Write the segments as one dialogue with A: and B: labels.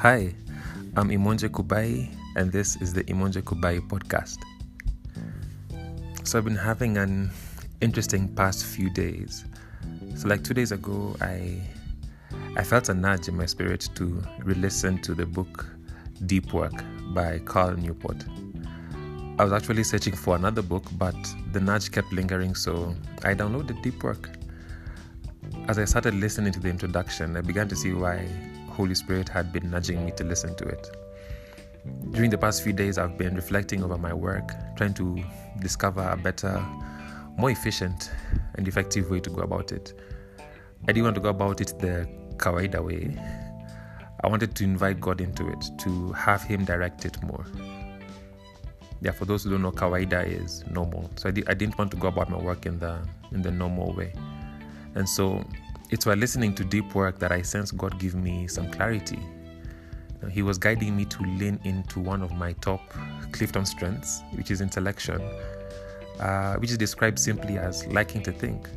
A: Hi, I'm Imonje Kubai, and this is the Imonje Kubai podcast. So, I've been having an interesting past few days. So, like two days ago, I I felt a nudge in my spirit to re-listen to the book Deep Work by Cal Newport. I was actually searching for another book, but the nudge kept lingering, so I downloaded Deep Work. As I started listening to the introduction, I began to see why Holy Spirit had been nudging me to listen to it. During the past few days, I've been reflecting over my work, trying to discover a better, more efficient, and effective way to go about it. I didn't want to go about it the kawaida way. I wanted to invite God into it, to have Him direct it more. Yeah, for those who don't know, kawaida is normal. So I, di- I didn't want to go about my work in the in the normal way. And so it's while listening to deep work that I sensed God give me some clarity. He was guiding me to lean into one of my top Clifton strengths, which is intellection, uh, which is described simply as liking to think.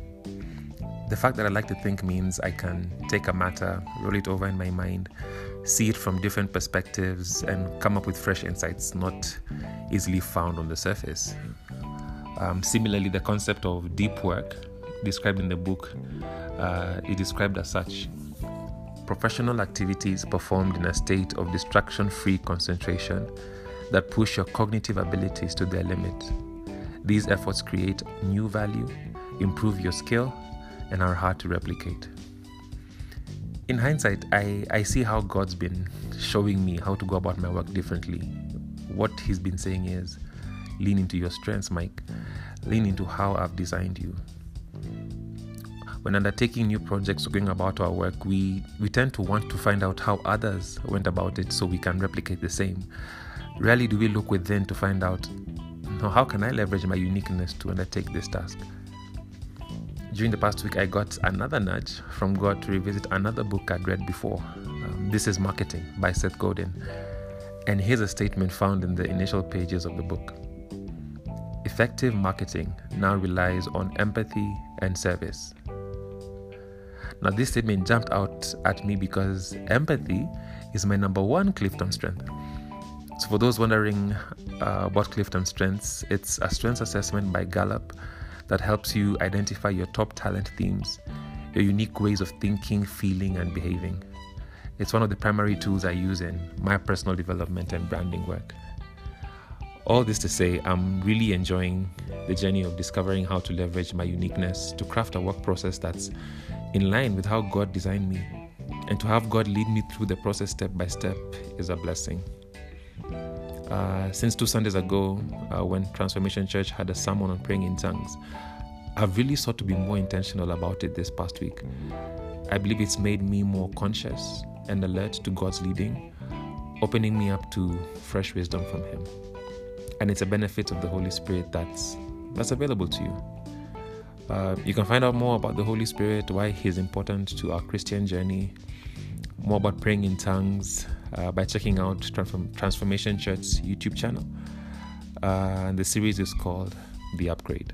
A: The fact that I like to think means I can take a matter, roll it over in my mind, see it from different perspectives, and come up with fresh insights not easily found on the surface. Um, similarly, the concept of deep work, described in the book, uh, is described as such professional activities performed in a state of distraction free concentration that push your cognitive abilities to their limit. These efforts create new value, improve your skill, and are hard to replicate. In hindsight, I, I see how God's been showing me how to go about my work differently. What He's been saying is lean into your strengths, Mike. Lean into how I've designed you. When undertaking new projects or going about our work, we, we tend to want to find out how others went about it so we can replicate the same. Rarely do we look within to find out how can I leverage my uniqueness to undertake this task? During the past week, I got another nudge from God to revisit another book I'd read before. Um, this is Marketing by Seth Godin. And here's a statement found in the initial pages of the book Effective marketing now relies on empathy and service. Now, this statement jumped out at me because empathy is my number one Clifton strength. So, for those wondering uh, about Clifton strengths, it's a strengths assessment by Gallup that helps you identify your top talent themes, your unique ways of thinking, feeling, and behaving. It's one of the primary tools I use in my personal development and branding work. All this to say, I'm really enjoying the journey of discovering how to leverage my uniqueness to craft a work process that's in line with how God designed me. And to have God lead me through the process step by step is a blessing. Uh, since two Sundays ago, uh, when Transformation Church had a sermon on praying in tongues, I've really sought to be more intentional about it this past week. I believe it's made me more conscious and alert to God's leading, opening me up to fresh wisdom from Him. And it's a benefit of the Holy Spirit that's that's available to you. Uh, you can find out more about the Holy Spirit, why He's important to our Christian journey, more about praying in tongues uh, by checking out Transform- Transformation Church's YouTube channel. Uh, the series is called The Upgrade.